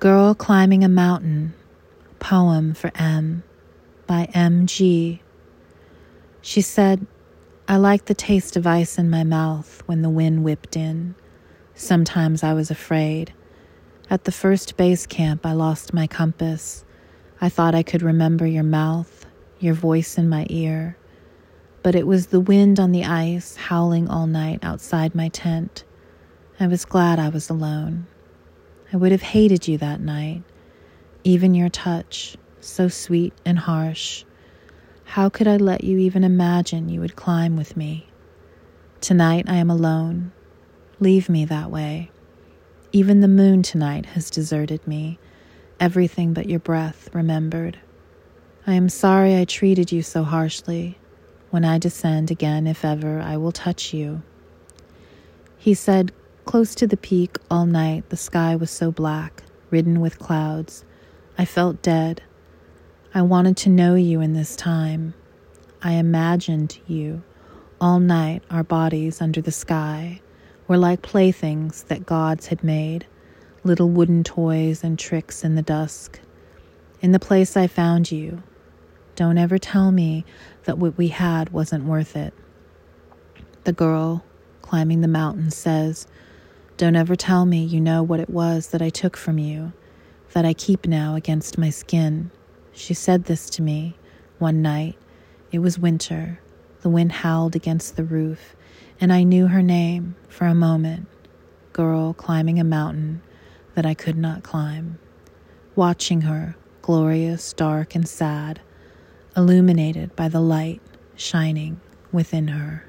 Girl Climbing a Mountain, poem for M by M.G. She said, I liked the taste of ice in my mouth when the wind whipped in. Sometimes I was afraid. At the first base camp, I lost my compass. I thought I could remember your mouth, your voice in my ear. But it was the wind on the ice howling all night outside my tent. I was glad I was alone. I would have hated you that night. Even your touch, so sweet and harsh. How could I let you even imagine you would climb with me? Tonight I am alone. Leave me that way. Even the moon tonight has deserted me, everything but your breath remembered. I am sorry I treated you so harshly. When I descend again, if ever, I will touch you. He said, Close to the peak all night, the sky was so black, ridden with clouds. I felt dead. I wanted to know you in this time. I imagined you. All night, our bodies under the sky were like playthings that gods had made, little wooden toys and tricks in the dusk. In the place I found you, don't ever tell me that what we had wasn't worth it. The girl climbing the mountain says, don't ever tell me you know what it was that I took from you, that I keep now against my skin. She said this to me one night. It was winter. The wind howled against the roof, and I knew her name for a moment girl climbing a mountain that I could not climb. Watching her, glorious, dark, and sad, illuminated by the light shining within her.